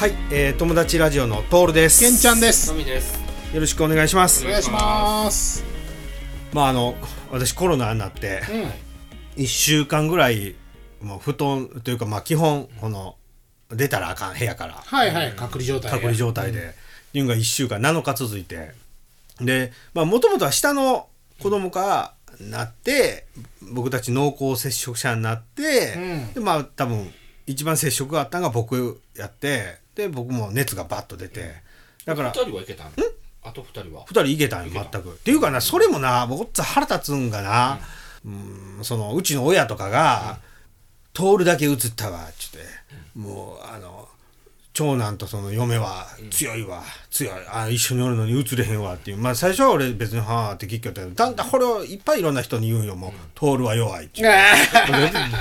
はい、えー、友達ラジオのトールです。けんちゃんです。トミです。よろしくお願いします。お。願いします。まああの私コロナになってうん。1週間ぐらいもう布団というかまあ基本この出たらあかん部屋から。はいはい。隔離状態隔離状態で、いうのが1週間7日続いて。でまあもともとは下の子供がなって僕たち濃厚接触者になって、うん。でまあ多分一番接触があったのが僕やってで僕も熱がバッと出て。だから二人はいけたんあと二人は。二人いけたんよ全く。っていうかなそれもなもうごっつ腹立つんがな、うん、そのうちの親とかが「通るだけ映ったわ」っつって、もうあの長男とその嫁は強いわ、強い。あ一緒におるのに映れへんわっていう。まあ最初は俺別に「はあ」って聞きよったけどだんだんこれをいっぱいいろんな人に言うんよもう「通るは弱い」って。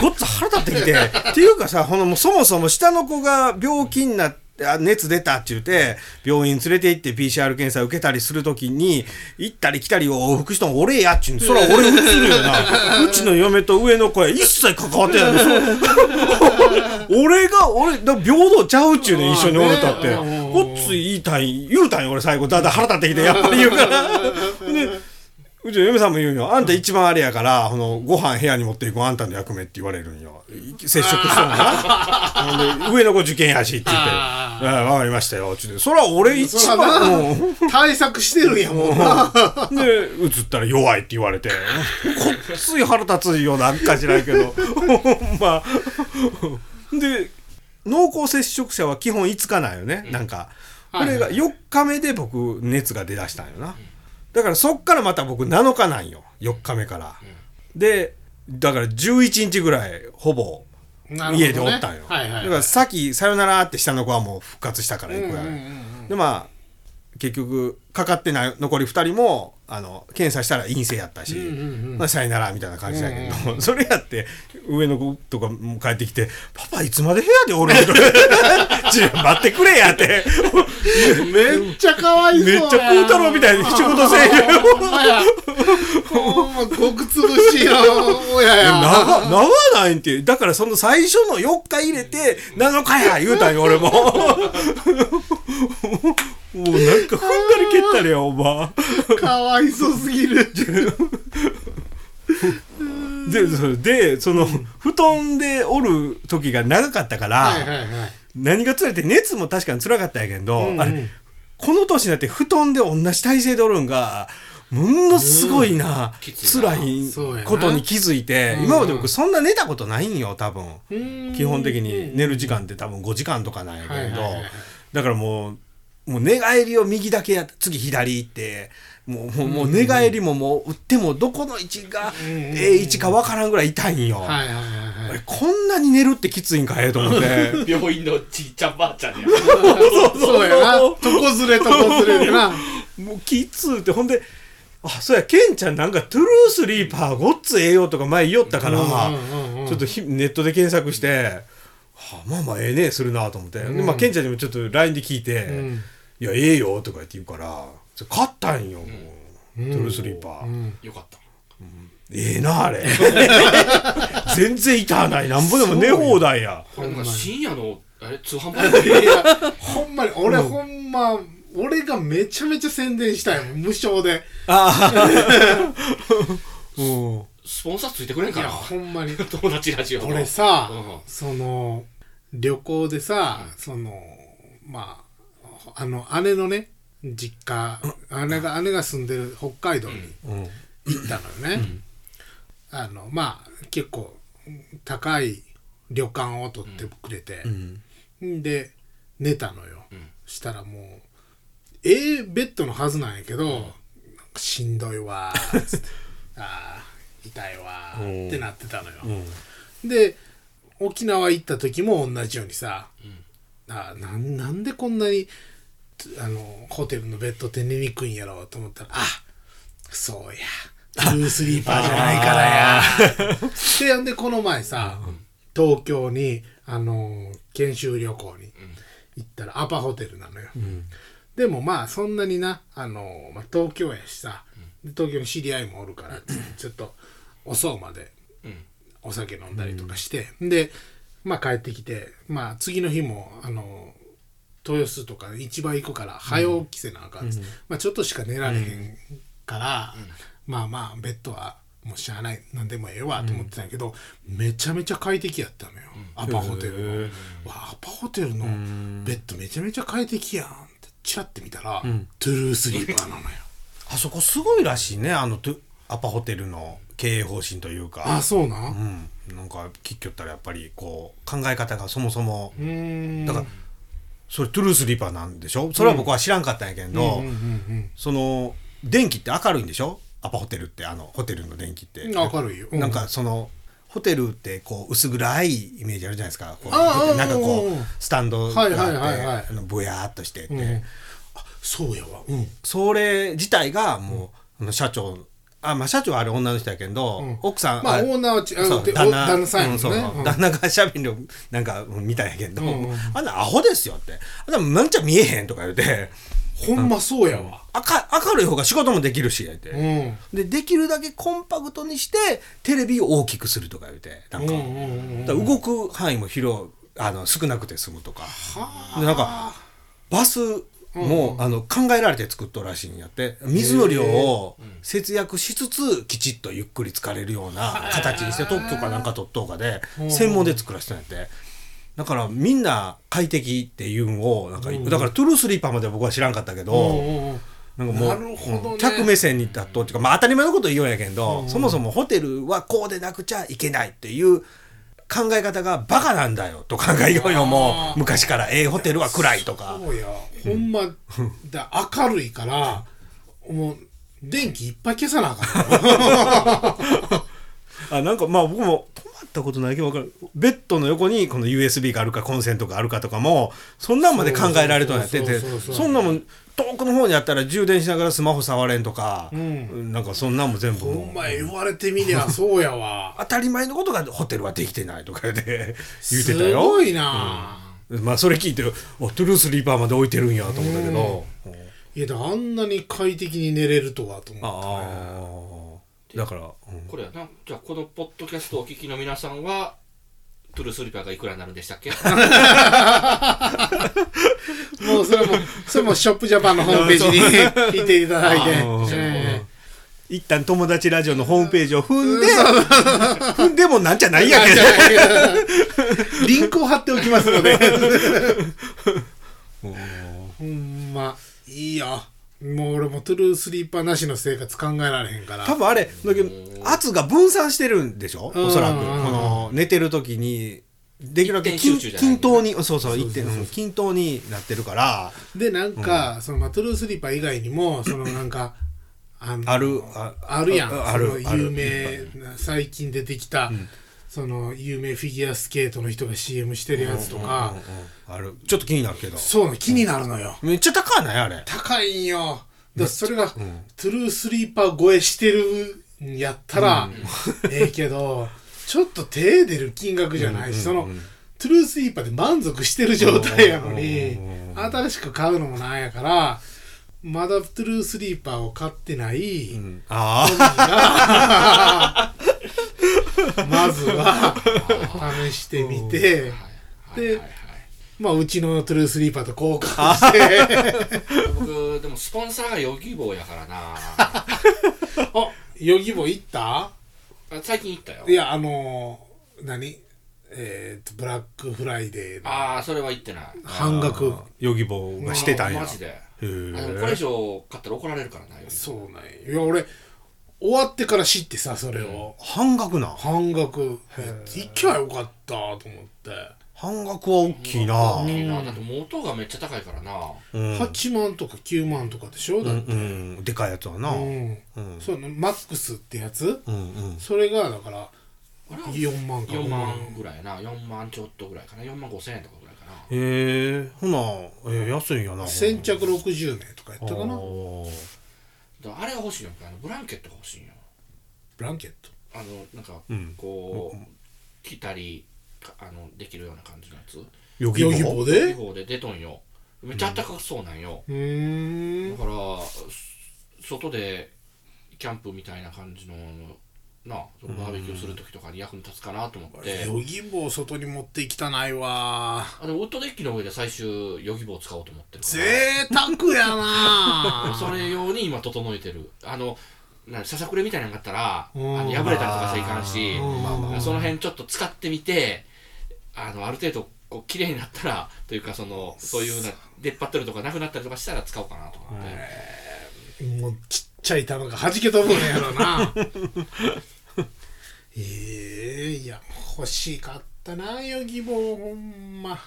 ごっつ腹立ってきて。っていうかさほのもうそもそも下の子が病気になってあ熱出たって言って病院連れて行って PCR 検査受けたりするときに行ったり来たりを往復したの俺やっちゅうの。そら俺映るよな。うちの嫁と上の子は一切関わってないでしょ俺が俺だ平等ちゃうっちゅうねん一緒におるたって。ごっつ言いたい言うたんよ俺最後。だんだん腹立ってきてやっぱり言うから。でうちの嫁さんも言うんよ。あんた一番あれやから、この、ご飯部屋に持っていくあんたの役目って言われるんよ。接触したのかな ほんで上の子受験やしって言って、あああわかりましたよ。つって。そら俺一番、うんな対策してるんやもんな で、映ったら弱いって言われて、こっつい腹立つよなんか知らんけど、ほんま。で、濃厚接触者は基本5日なんよね、なんか。これが4日目で僕、熱が出だしたんよな。だからそっからまた僕7日なんよ、4日目から。で、だから11日ぐらい、ほぼ、家でおったんよ。はいはいだからさっき、さよならって下の子はもう復活したから行くやん。うんうんうんでまあ結局かかってない残り2人もあの検査したら陰性やったし、まあ、さよならみたいな感じだけど、それやって上の子とかも帰ってきて「パパいつまで部屋でおるの?」と か「ちょ待ってくれや」って。めっちゃかわいそうやめっちゃプー太郎みたいに仕事せえへんほんまごくつぶしいよ親や長長ないんって。だからその最初の4日入れて7日や言うたんよ俺ももうなんか踏んだり蹴ったりやおば。かわいそうすぎる。でそれでその布団でおる時が長かったから、はいはいはい。何が辛いって熱も確かに辛かったんやけど、うんうん。あれこの年になって布団で同じ体勢でおるんがものすごいな、うやな。いことに気づいて、うん。今まで僕そんな寝たことないんよ多分、うん。基本的に。寝る時間って多分5時間とかなんやけど、はいはいはいはい。だからもうもう寝返りを右だけや次左行ってもうもうもう寝返りももう打ってもどこの位置がうん。うんうんええ位置かわからんぐらい痛いんよ。はいはいはいはあれいこんなに寝るってきついんかえと思って。病院のちっちゃんばあちゃんや。そうやな。床ずれ床ずれでな。もうきつって。ほんであそうやケンちゃんなんかトゥルースリーパーごっつええよとか前言おったから、うんうんうんうん。ちょっとひネットで検索して、はあ、まあまあええねするなと思って、でまあ、ケンちゃんにもちょっと LINE で聞いて「んいやええよ」とか言って言うからちょ買ったんよ、もうトゥルースリーパー、うん。よかった。ええなあれ。全然痛ない。なんぼでも寝放題や。これなんか深夜の、あれ、通販番組。ほんまに俺ほんま俺がめちゃめちゃ宣伝したよ無償で。ああ。うん。スポンサーついてくれんかな。いやほんまに。友達ラジオの。俺さ、うん。その旅行でさ、そのまああの姉のね実家姉が姉が住んでる北海道にうん行ったのよね、あのまあ結構高い旅館を取ってくれてう、んんで寝たのよ、したらもうええベッドのはずなんやけど、しんどいわーっつって あー痛いわーってなってたのよ、うん。で沖縄行った時も同じようにさ、あなんなんでこんなにつあのホテルのベッドって寝にくいんやろうと思ったらあそうや。ブルースリーパーじゃないからや。でほんでこの前さ、東京にあの研修旅行に行ったらアパホテルなのよ、でもまあそんなになあの、まあ、東京やしさ、で東京に知り合いもおるからちょっと遅うまでうん。お酒飲んだりとかして、でまあ帰ってきてまあ次の日もあの豊洲とか市場行くから早起きせなあかんっつって、まあ、ちょっとしか寝られへんから、まあまあベッドはもうしゃあない何でもええわと思ってたんやけど、めちゃめちゃ快適やったのよ、アパホテルの、わあアパホテルのベッドめちゃめちゃ快適やんってチラッて見たら、トゥルースリーパーなのよ。あそこすごいらしいねあのトゥアパホテルの経営方針というか。あそうなん？うん、なんか聞きよったらやっぱりこう考え方がそもそも。うーん。だからそれトゥルースリーパーなんでしょ？それは僕は知らんかったんやけど、その電気って明るいんでしょ？アパホテルってあのホテルの電気って、うん明るいよ、うなんかそのホテルってこう薄暗いイメージあるじゃないですか。こうなんかこうスタンドがあって、はいはいはいはい。あのぼやーっとしてて、うん。あそうやわ。うん。それ自体がもう、社長あまあ社長はあれ女の人やけど、ん。奥さんまあれオーナーはう旦那お旦那さんやもんね。そううん。旦那がしゃべりをなんかうん見たんやけど、うん。うんあんなアホですよって。あんななんちゃ見えへんとか言うて。ほんまそうやわ。明明るい方が仕事もできるしやって、うん。でできるだけコンパクトにしてテレビを大きくするとか言うて。なんか,、うんうんうんだから動く範囲も広いあの少なくて済むとか。でなんかバスも、あの考えられて作っとるらしいんやって。水の量を節約しつつきちっとゆっくり疲れるような形にして特許かなんか取っとうかで専門で作らせたんやって。だからみんな快適っていうんをなんか、だからトゥルースリーパーまでは僕は知らんかったけど、なんかもう客目線に立っとっていうか、まあ、当たり前のこと言うんやけど、そもそもホテルはこうでなくちゃいけないっていう考え方がバカなんだよと考えようよもう。昔から。ええホテルは暗いとか。そうや。ほんまだ明るいからもう電気いっぱい消さなあかん。よあなんかまあ僕も泊まったことないけど分かる。ベッドの横にこの USB があるかコンセントがあるかとかもそんなんまで考えられとんやっててそんなもん遠くの方にあったら充電しながらスマホ触れんとか、ん。なんかそんなんも全部ほもう。んま言われてみりゃ そうやわ。当たり前のことがホテルはできてないとかで言うてたすよ。ごいな、まあそれ聞いておトゥルースリーパーまで置いてるんやと思ったけど、いやだからあんなに快適に寝れるとはと思って。ああだから、うん。これやな。じゃあこのポッドキャストをお聞きの皆さんはトゥルースリーパーがいくらになるんでしたっけ？もうそれもそれもショップジャパンのホームページに 聞いていただいて。一旦友達ラジオのホームページを踏んで踏んでもなんじゃないえやけど。リンクを貼っておきますので。ほんまいいよもう俺もトゥルースリーパーなしの生活考えられへんから。多分あれだけど圧が分散してるんでしょ？うん。おそらく。こうん。の寝てる時にできるだけ均等にそうそう一点そうそう。そううん均等になってるから。でなんか、そのまあトゥルースリーパー以外にもそのなんかあるああるやん。あある有名な最近出てきた、その有名フィギュアスケートの人が CM してるやつとか、うんある。ちょっと気になるけど。そう気になるのよ、めっちゃ高いないあれ。高いんよ。だそれが、トゥルースリーパー超えしてるんやったら、ええけどちょっと手出る金額じゃないし、そのトゥルースリーパーで満足してる状態やのに、新しく買うのもなんやからまだトゥルースリーパーを買ってない、うん。あまずは 試してみて、で、まあ、うちのトゥルースリーパーと交換して、僕でもスポンサーがヨギボーやからな。あ、ヨギボー行った？あ最近行ったよ。いや、あのー、何？えっ、と、ブラックフライデーの。ああそれは行ってない。半額。あヨギボーがしてたんや。マジで。これ以上買ったら怒られるからなそうなんや。いや、俺、終わってから知ってさ、それを。半額な。半額。行きゃよかったと思って。半額は大きいな。大きいな。だって元がめっちゃ高いからな。うん。8万とか9万とかでしょ？だって。うん。でかいやつはな。ううん。ん。そうね、マックスってやつ？うんそれが、だから、あれは4万か。4 5万万。ぐらいな。4万ちょっとぐらいかな。4万5千円とかぐらいかな。へえほなえー安いんやな。先着60名とかやったかなだからあれが欲しいよあのブランケットが欲しいよ。ブランケット？あのなんかうん。こう着たりかあのできるような感じのやつ？ヨギボヨギボーーで。地方で出とんよ。めっちゃ暖かそうなんよ、うー。ん。だからそ外でキャンプみたいな感じのなそのバーベキューする時とかに役に立つかなと思って、ヨギボー外に持っていきたないわ。あのウッドデッキの上で最終ヨギボーを使おうと思ってる贅沢やな。それ用に今整えてる。あのなささくれみたいなのがあったらあうん。の破れたりとかしちゃいかんしその辺ちょっと使ってみてあのある程度こう綺麗になったらというかそのそういうな出っ張ってるとかなくなったりとかしたら使おうかなと思って、もうちっちゃい玉が弾け飛ぶんやろな ええいや欲しかったなヨギボーほんま。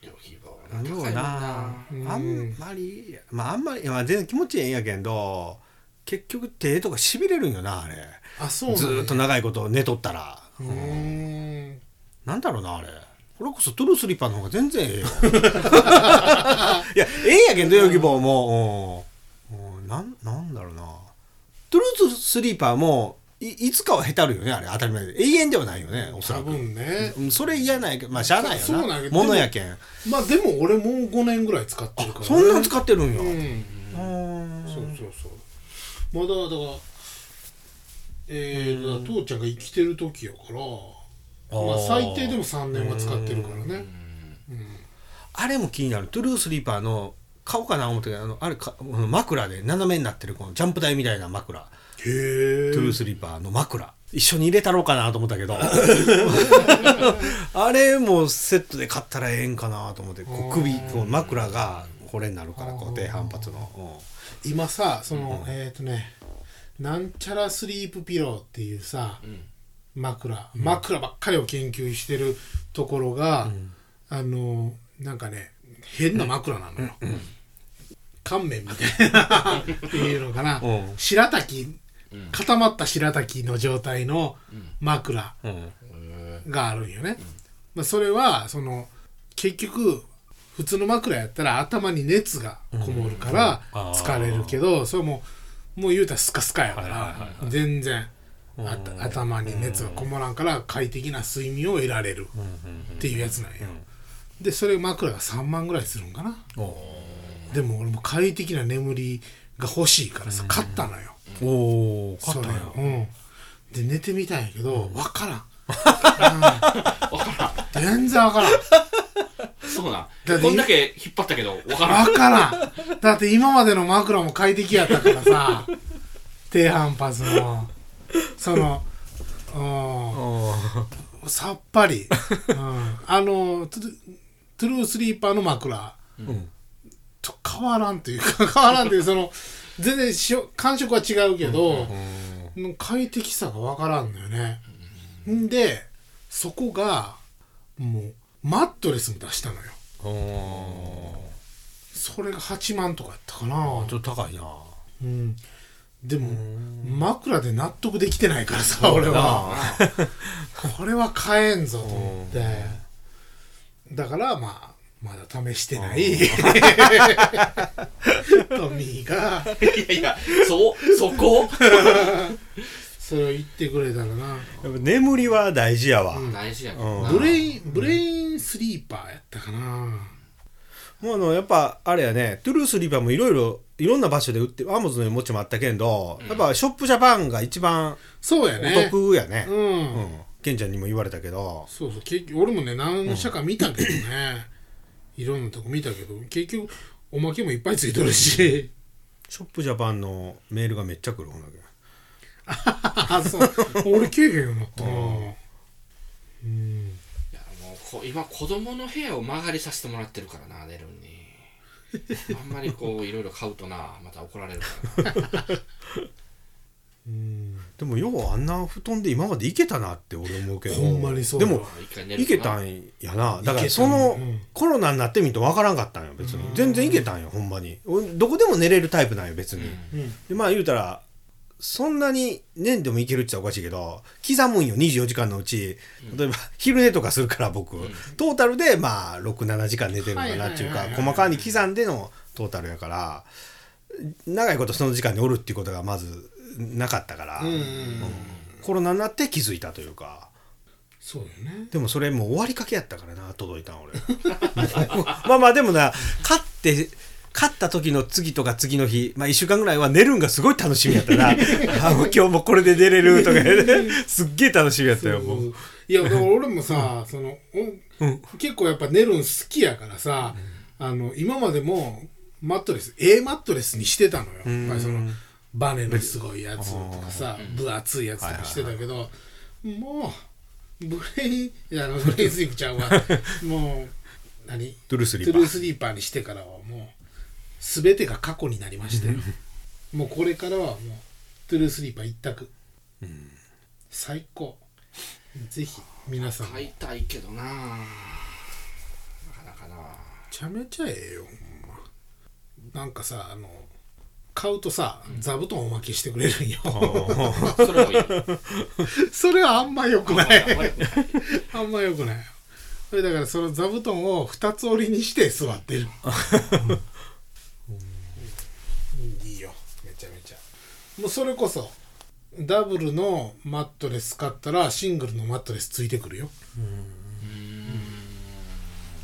ヨギボーでも高いもんな。うん。あんまりまああんまり、まあ、全然気持ちいいんやけんど結局手とかしびれるんよなあれ。あそうなんずーっと長いこと寝とったら。うー。んなんだろうなあれ。これこそトゥルースリッパーの方が全然ええよ。いやええんやけんどヨギボーも。うん。うん。なんなんだろうな。トゥルースリーパーもいいつかはへたるよねあれ。当たり前。で永遠ではないよねおそら多く分ね。うんそれ嫌なんやけどまあしゃあないよそうなんものやけん。まあでも俺もう5年ぐらい使ってるから、ね、そんなん使ってるんや。うん。うんそうそうそう。まだだからえー、だ父ちゃんが生きてる時やからまあ最低でも3年は使ってるからね。あれも気になる。トゥルースリーパーの買おうかな思ったけどあのあれか枕で斜めになってるこのジャンプ台みたいな枕トゥルースリーパーの枕。一緒に入れたろうかなと思ったけど。あれもセットで買ったらええんかなと思ってこう首こう枕がこれになるからこう低反発の、今さその、えっ、とねなんちゃらスリープピローっていうさ、枕。枕ばっかりを研究してるところが、あのなんかね変な枕なのよ、乾麺みたいな。っていうのかな、うん。白滝固まった白滝の状態の枕があるんよね、まあ、それはその結局普通の枕やったら頭に熱がこもるから疲れるけどそれももう言うたらスカスカやからはい全然頭に熱がこもらんから快適な睡眠を得られるっていうやつなんよ。でそれ枕が3万ぐらいするんかな。おでも俺も快適な眠りが欲しいからさ買ったのよおー買ったんや。それうん。で寝てみたんやけど分 からん。全然分からん。そうな。こんだけ引っ張ったけどわからん。分からん。だって今までの枕も快適やったからさ 低反発の。そのうん。さっぱり、うん、あのトゥトゥルースリーパーの枕。うん。と変わらんというか変わらんというその全然しょ感触は違うけど、快適さが分からんのよね、んでそこがもうマットレスも出したのよ。おそれが8万とかやったかな。ーちょっと高いな。うん。でも枕で納得できてないからさ俺は。これは買えんぞと思って。だからまあまだ試してない。トミーが。いやいやそうそこ？それを言ってくれたらな。やっぱ眠りは大事やわ、大事やけどな。ブレインブレインスリーパーやったかな。もうあのやっぱあれやねトゥルースリーパーもいろいろいろんな場所で売ってアマゾンにもちもあったけんど、やっぱショップジャパンが一番おそうやね。得やね。うん、うん。ケンちゃんにも言われたけど。そうそう。結局俺もね何社か見たけどね、いろんなとこ見たけど結局おまけもいっぱいついとるし。ショップジャパンのメールがめっちゃ来るほんだけ。あそう。俺経験ようになったな。うん。いやもうこ今子供の部屋を曲がりさせてもらってるからな寝るに。あんまりこういろいろ買うとなまた怒られるからな。う んでもようあんな布団で今までいけたなって俺思うけど。ほんまにそうでもいけたんやな。だからその、うんコロナになってみると分からんかったんよ別に。全然いけたんよほんまに。俺どこでも寝れるタイプなんよ別に、うん。でまあ言うたらそんなに年でもいけるって言ったらおかしいけど刻むんよ24時間のうち。例えば昼寝とかするから僕、トータルでまあ67時間寝てるのかなっていうか細かに刻んでのトータルやから長いことその時間におるっていうことがまずなかったから、うんうんうん。コロナになって気づいたというか。そうよね。でもそれもう終わりかけやったからな届いたん俺 まあまあでもな買って買った時の次とか次の日、まあ、1週間ぐらいは寝るんがすごい楽しみやったな。あ今日もこれで寝れるとかね。すっげえ楽しみやったよもう。いや俺もさその、お結構やっぱ寝るん好きやからさ、あの今までもマットレス A マットレスにしてたのよ。やっぱりそのバネのすごいやつとかさ分厚いやつとかしてたけど、もうブレイあのブレインスリープちゃんは もう何？トゥルースリーパー。トゥルースリーパーにしてからはもう全てが過去になりましたよ。もうこれからはもうトゥルースリーパー一択、最高。ぜひ皆さんも。買いたいけどな。なかなかな。めちゃめちゃええよほんま。なんかさあの買うとさ座布団おまけしてくれるんよ。それもいい。それはあんまよくない。あんまりあんまよくない。それだからその座布団を二つ折りにして座ってる。うん。いいよ。めちゃめちゃ。もうそれこそダブルのマットレス買ったらシングルのマットレスついてくるよ。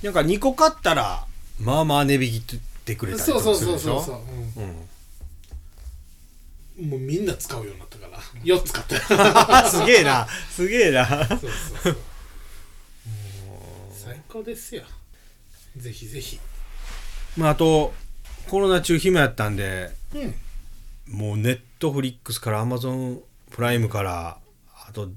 なんか2個買ったらまあまあ値引きってくれたりとそうそうかするでしょ？そうそうそう、うんもうみんな使うようになったから。4つ買った。すげえな。すげえな。そうそうそう。最高ですよ。ぜひぜひ。まああとコロナ中暇やったんでうん。もうネットフリックスからアマゾンプライムからあと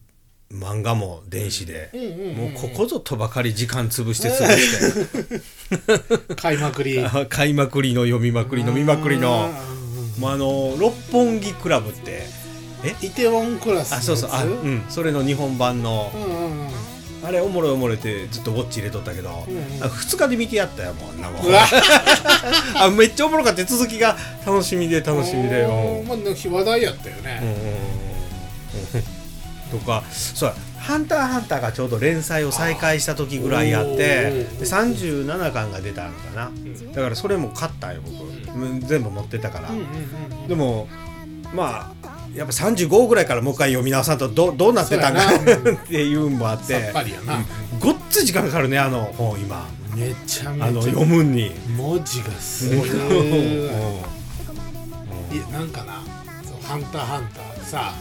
漫画も電子で、もうここぞとばかり時間潰して潰して。買いまくり。買いまくりの読みまくり飲みまくりの。あもうあの六本木クラブって。えーイテウォンクラスあそうそう。あうん。それの日本版の。うんうんうん。あれおもろいおもろいってずっとウォッチ入れとったけど、んうんなん。か2日で見てやったよもうあんなも あめっちゃおもろかった。続きが楽しみで。楽しみでうん。おーまあ話題やったようんね、うんうんうん。とかそうや「ハンターハンター」がちょうど連載を再開した時ぐらいあってで37巻が出たのかな、だからそれも買ったよ僕、うん全部持ってたから、うんうんうんでもまあやっぱ35ぐらいからもう一回読み直さんとどどうなってたんか っていうのもあって。さっぱりやな、ごっつ時間かかるねあの本今。めちゃめちゃ。あの読むんに。文字がすごい。な うん。いやなんかな。ハンターハンター」でさ